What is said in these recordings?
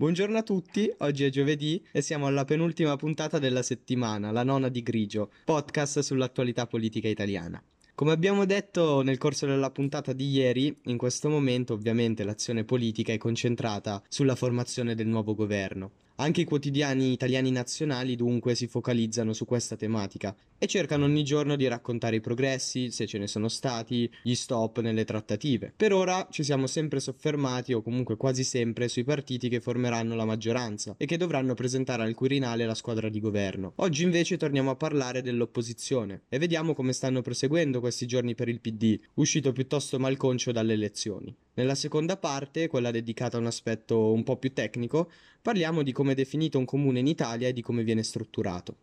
Buongiorno a tutti, oggi è giovedì e siamo alla penultima puntata della settimana, la nona di Grigio, podcast sull'attualità politica italiana. Come abbiamo detto nel corso della puntata di ieri, in questo momento ovviamente l'azione politica è concentrata sulla formazione del nuovo governo. Anche i quotidiani italiani nazionali dunque si focalizzano su questa tematica e cercano ogni giorno di raccontare i progressi, se ce ne sono stati, gli stop nelle trattative. Per ora ci siamo sempre soffermati, o comunque quasi sempre, sui partiti che formeranno la maggioranza e che dovranno presentare al Quirinale la squadra di governo. Oggi invece torniamo a parlare dell'opposizione e vediamo come stanno proseguendo questi giorni per il PD, uscito piuttosto malconcio dalle elezioni. Nella seconda parte, quella dedicata a un aspetto un po' più tecnico, parliamo di come è definito un comune in Italia e di come viene strutturato.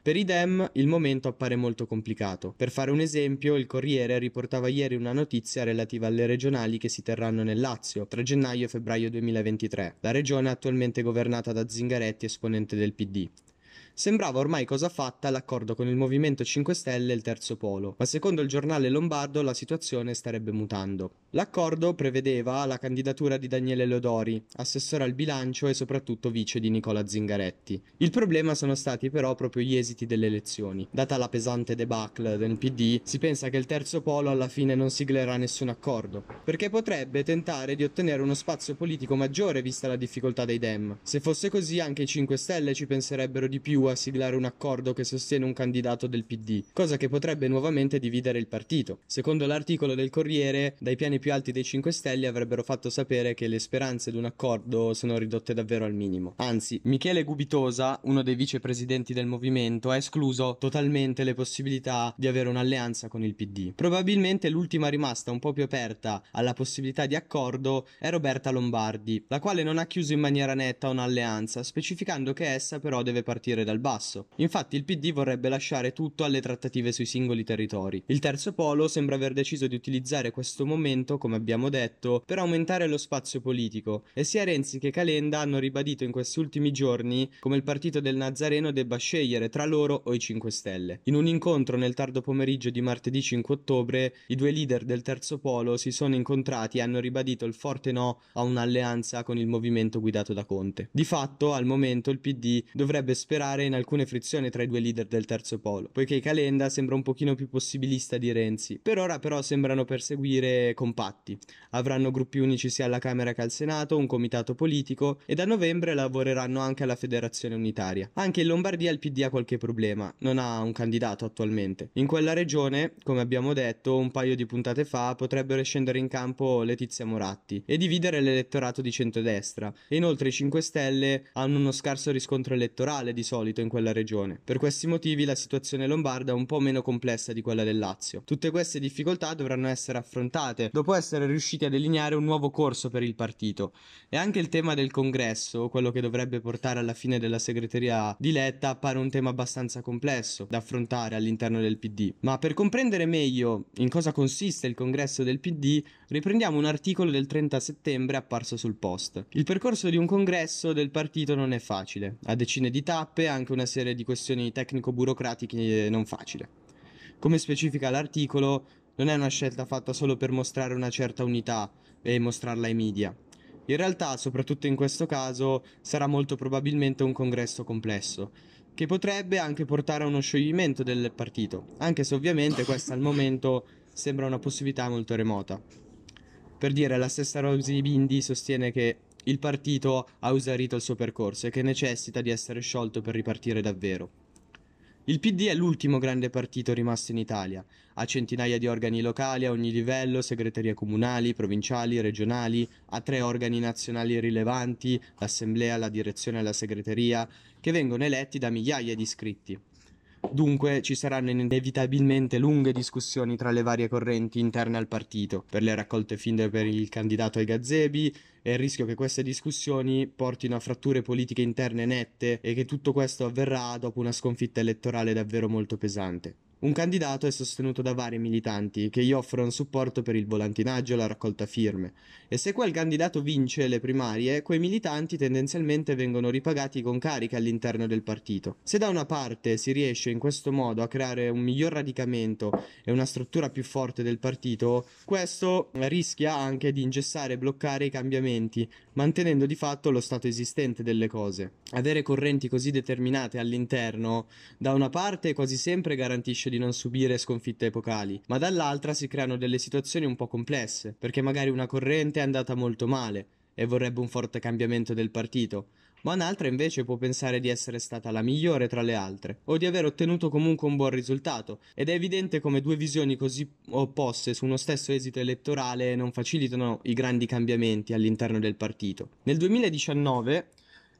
Per i Dem il momento appare molto complicato. Per fare un esempio, il Corriere riportava ieri una notizia relativa alle regionali che si terranno nel Lazio tra gennaio e febbraio 2023. La regione è attualmente governata da Zingaretti, esponente del PD. Sembrava ormai cosa fatta l'accordo con il Movimento 5 Stelle e il Terzo Polo, ma secondo il giornale lombardo la situazione starebbe mutando. L'accordo prevedeva la candidatura di Daniele Lodori, assessore al bilancio e soprattutto vice di Nicola Zingaretti. Il problema sono stati però proprio gli esiti delle elezioni. Data la pesante debacle del PD, si pensa che il Terzo Polo alla fine non siglerà nessun accordo, perché potrebbe tentare di ottenere uno spazio politico maggiore vista la difficoltà dei Dem. Se fosse così anche i 5 Stelle ci penserebbero di più a siglare un accordo che sostiene un candidato del PD, cosa che potrebbe nuovamente dividere il partito. Secondo l'articolo del Corriere, dai piani più alti dei 5 Stelle avrebbero fatto sapere che le speranze di un accordo sono ridotte davvero al minimo. Anzi, Michele Gubitosa, uno dei vicepresidenti del movimento, ha escluso totalmente le possibilità di avere un'alleanza con il PD. Probabilmente l'ultima rimasta un po' più aperta alla possibilità di accordo è Roberta Lombardi, la quale non ha chiuso in maniera netta un'alleanza, specificando che essa però deve partire dal basso. Infatti il PD vorrebbe lasciare tutto alle trattative sui singoli territori. Il terzo polo sembra aver deciso di utilizzare questo momento, come abbiamo detto, per aumentare lo spazio politico e sia Renzi che Calenda hanno ribadito in questi ultimi giorni come il partito del Nazareno debba scegliere tra loro o i 5 Stelle. In un incontro nel tardo pomeriggio di martedì 5 ottobre, i due leader del terzo polo si sono incontrati e hanno ribadito il forte no a un'alleanza con il movimento guidato da Conte. Di fatto, al momento il PD dovrebbe sperare in alcune frizioni tra i due leader del terzo polo, poiché Calenda sembra un pochino più possibilista di Renzi. Per ora però sembrano perseguire compatti. Avranno gruppi unici sia alla Camera che al Senato, un comitato politico e da novembre lavoreranno anche alla Federazione Unitaria. Anche in Lombardia il PD ha qualche problema, non ha un candidato attualmente. In quella regione, come abbiamo detto un paio di puntate fa, potrebbero scendere in campo Letizia Moratti e dividere l'elettorato di centrodestra. E inoltre i 5 Stelle hanno uno scarso riscontro elettorale di solito in quella regione. Per questi motivi la situazione lombarda è un po' meno complessa di quella del Lazio. Tutte queste difficoltà dovranno essere affrontate dopo essere riusciti a delineare un nuovo corso per il partito. E anche il tema del congresso, quello che dovrebbe portare alla fine della segreteria di Letta, appare un tema abbastanza complesso da affrontare all'interno del PD. Ma per comprendere meglio in cosa consiste il congresso del PD, riprendiamo un articolo del 30 settembre apparso sul post. Il percorso di un congresso del partito non è facile, ha decine di tappe, anche una serie di questioni tecnico-burocratiche non facile. Come specifica l'articolo, non è una scelta fatta solo per mostrare una certa unità e mostrarla ai media. In realtà, soprattutto in questo caso, sarà molto probabilmente un congresso complesso, che potrebbe anche portare a uno scioglimento del partito, anche se ovviamente questa al momento sembra una possibilità molto remota. Per dire, la stessa Rosy Bindi sostiene che il partito ha usato il suo percorso e che necessita di essere sciolto per ripartire davvero. Il PD è l'ultimo grande partito rimasto in Italia. Ha centinaia di organi locali a ogni livello, segreterie comunali, provinciali, regionali, ha tre organi nazionali rilevanti, l'assemblea, la direzione e la segreteria, che vengono eletti da migliaia di iscritti. Dunque ci saranno inevitabilmente lunghe discussioni tra le varie correnti interne al partito, per le raccolte finde per il candidato ai gazebi e il rischio che queste discussioni portino a fratture politiche interne nette e che tutto questo avverrà dopo una sconfitta elettorale davvero molto pesante. Un candidato è sostenuto da vari militanti che gli offrono supporto per il volantinaggio e la raccolta firme e se quel candidato vince le primarie, quei militanti tendenzialmente vengono ripagati con cariche all'interno del partito. Se da una parte si riesce in questo modo a creare un miglior radicamento e una struttura più forte del partito, questo rischia anche di ingessare e bloccare i cambiamenti, mantenendo di fatto lo stato esistente delle cose. Avere correnti così determinate all'interno, da una parte quasi sempre garantisce di non subire sconfitte epocali, ma dall'altra si creano delle situazioni un po' complesse, perché magari una corrente è andata molto male e vorrebbe un forte cambiamento del partito, ma un'altra invece può pensare di essere stata la migliore tra le altre, o di aver ottenuto comunque un buon risultato, ed è evidente come due visioni così opposte su uno stesso esito elettorale non facilitano i grandi cambiamenti all'interno del partito. Nel 2019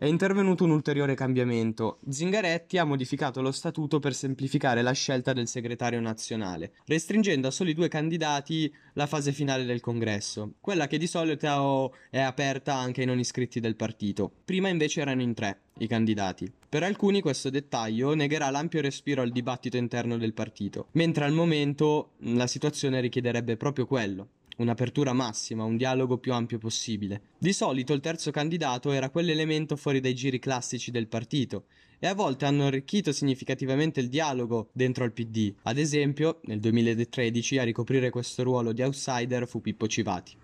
è intervenuto un ulteriore cambiamento. Zingaretti ha modificato lo statuto per semplificare la scelta del segretario nazionale, restringendo a soli due candidati la fase finale del congresso, quella che di solito è aperta anche ai non iscritti del partito. Prima invece erano in tre i candidati. Per alcuni questo dettaglio negherà l'ampio respiro al dibattito interno del partito, mentre al momento la situazione richiederebbe proprio quello un'apertura massima, un dialogo più ampio possibile. Di solito il terzo candidato era quell'elemento fuori dai giri classici del partito e a volte hanno arricchito significativamente il dialogo dentro al PD. Ad esempio, nel 2013 a ricoprire questo ruolo di outsider fu Pippo Civati.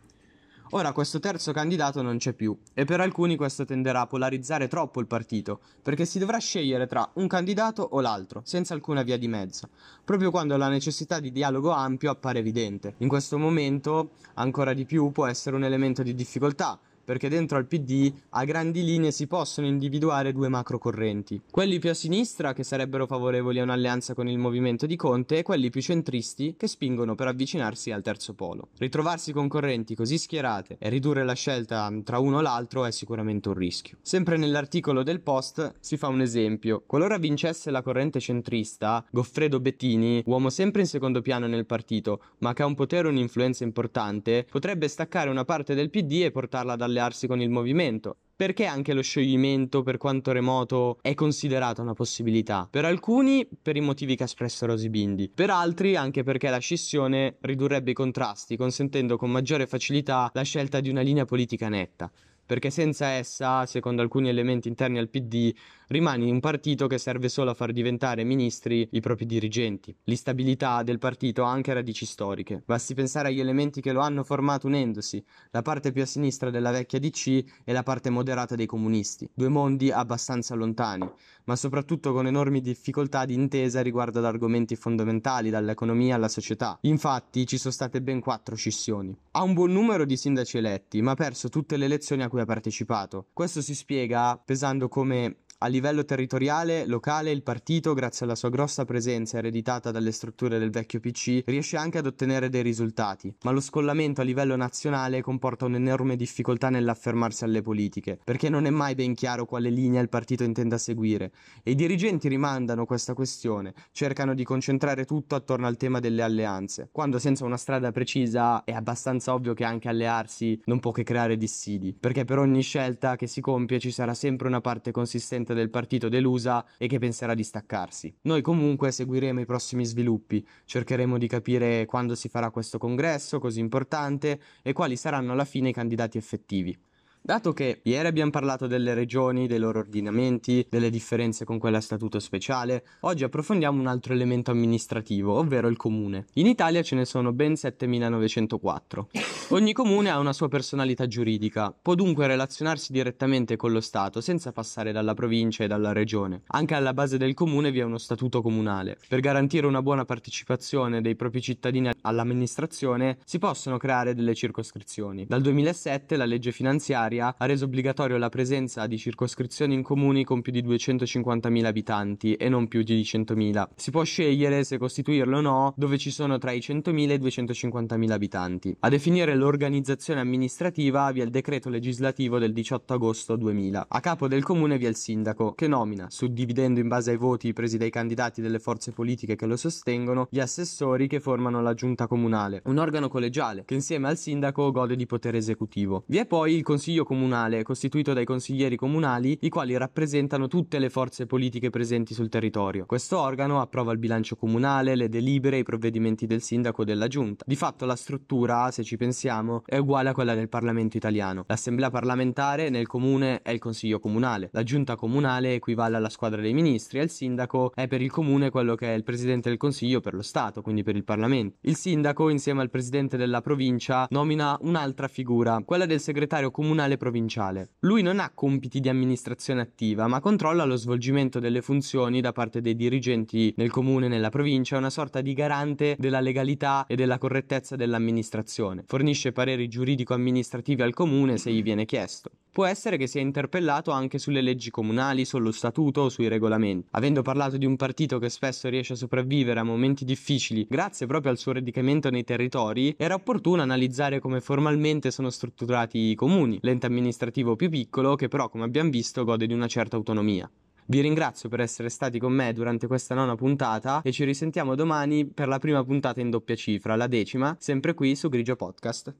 Ora questo terzo candidato non c'è più e per alcuni questo tenderà a polarizzare troppo il partito, perché si dovrà scegliere tra un candidato o l'altro, senza alcuna via di mezzo, proprio quando la necessità di dialogo ampio appare evidente. In questo momento ancora di più può essere un elemento di difficoltà, perché dentro al PD a grandi linee si possono individuare due macrocorrenti. Quelli più a sinistra che sarebbero favorevoli a un'alleanza con il movimento di Conte e quelli più centristi che spingono per avvicinarsi al terzo polo. Ritrovarsi con correnti così schierate e ridurre la scelta tra uno o l'altro è sicuramente un rischio. Sempre nell'articolo del post si fa un esempio. Qualora vincesse la corrente centrista, Goffredo Bettini, uomo sempre in secondo piano nel partito, ma che ha un potere e un'influenza importante, potrebbe staccare una parte del PD e portarla dalle allearsi con il movimento. Perché anche lo scioglimento, per quanto remoto, è considerato una possibilità? Per alcuni per i motivi che ha espresso Rosy Bindi, per altri anche perché la scissione ridurrebbe i contrasti, consentendo con maggiore facilità la scelta di una linea politica netta perché senza essa, secondo alcuni elementi interni al PD, rimani un partito che serve solo a far diventare ministri i propri dirigenti. L'instabilità del partito ha anche radici storiche. Basti pensare agli elementi che lo hanno formato unendosi, la parte più a sinistra della vecchia DC e la parte moderata dei comunisti, due mondi abbastanza lontani, ma soprattutto con enormi difficoltà di intesa riguardo ad argomenti fondamentali, dall'economia alla società. Infatti ci sono state ben quattro scissioni. Ha un buon numero di sindaci eletti, ma ha perso tutte le elezioni a cui ha partecipato. Questo si spiega pesando come a livello territoriale, locale, il partito, grazie alla sua grossa presenza ereditata dalle strutture del vecchio PC, riesce anche ad ottenere dei risultati, ma lo scollamento a livello nazionale comporta un'enorme difficoltà nell'affermarsi alle politiche, perché non è mai ben chiaro quale linea il partito intenda seguire, e i dirigenti rimandano questa questione, cercano di concentrare tutto attorno al tema delle alleanze, quando senza una strada precisa è abbastanza ovvio che anche allearsi non può che creare dissidi, perché per ogni scelta che si compie ci sarà sempre una parte consistente presidente del partito delusa e che penserà di staccarsi. Noi comunque seguiremo i prossimi sviluppi, cercheremo di capire quando si farà questo congresso così importante e quali saranno alla fine i candidati effettivi. Dato che ieri abbiamo parlato delle regioni, dei loro ordinamenti, delle differenze con quella statuto speciale, oggi approfondiamo un altro elemento amministrativo, ovvero il comune. In Italia ce ne sono ben 7904. Ogni comune ha una sua personalità giuridica, può dunque relazionarsi direttamente con lo Stato senza passare dalla provincia e dalla regione. Anche alla base del comune vi è uno statuto comunale. Per garantire una buona partecipazione dei propri cittadini all'amministrazione si possono creare delle circoscrizioni. Dal 2007 la legge finanziaria finanziaria ha reso obbligatorio la presenza di circoscrizioni in comuni con più di 250.000 abitanti e non più di 100.000. Si può scegliere se costituirlo o no dove ci sono tra i 100.000 e i 250.000 abitanti. A definire l'organizzazione amministrativa vi è il decreto legislativo del 18 agosto 2000. A capo del comune vi è il sindaco, che nomina, suddividendo in base ai voti presi dai candidati delle forze politiche che lo sostengono, gli assessori che formano la giunta comunale, un organo collegiale che insieme al sindaco gode di potere esecutivo. Vi è poi il consiglio consiglio comunale costituito dai consiglieri comunali, i quali rappresentano tutte le forze politiche presenti sul territorio. Questo organo approva il bilancio comunale, le delibere e i provvedimenti del sindaco o della giunta. Di fatto la struttura, se ci pensiamo, è uguale a quella del Parlamento italiano. L'assemblea parlamentare nel comune è il consiglio comunale, la giunta comunale equivale alla squadra dei ministri e il sindaco è per il comune quello che è il presidente del consiglio per lo Stato, quindi per il Parlamento. Il sindaco, insieme al presidente della provincia, nomina un'altra figura, quella del segretario comunale provinciale. Lui non ha compiti di amministrazione attiva, ma controlla lo svolgimento delle funzioni da parte dei dirigenti nel comune e nella provincia, è una sorta di garante della legalità e della correttezza dell'amministrazione. Fornisce pareri giuridico-amministrativi al comune se gli viene chiesto. Può essere che sia interpellato anche sulle leggi comunali, sullo statuto o sui regolamenti. Avendo parlato di un partito che spesso riesce a sopravvivere a momenti difficili grazie proprio al suo radicamento nei territori, era opportuno analizzare come formalmente sono strutturati i comuni, l'ente amministrativo più piccolo che però, come abbiamo visto, gode di una certa autonomia. Vi ringrazio per essere stati con me durante questa nona puntata e ci risentiamo domani per la prima puntata in doppia cifra, la decima, sempre qui su Grigio Podcast.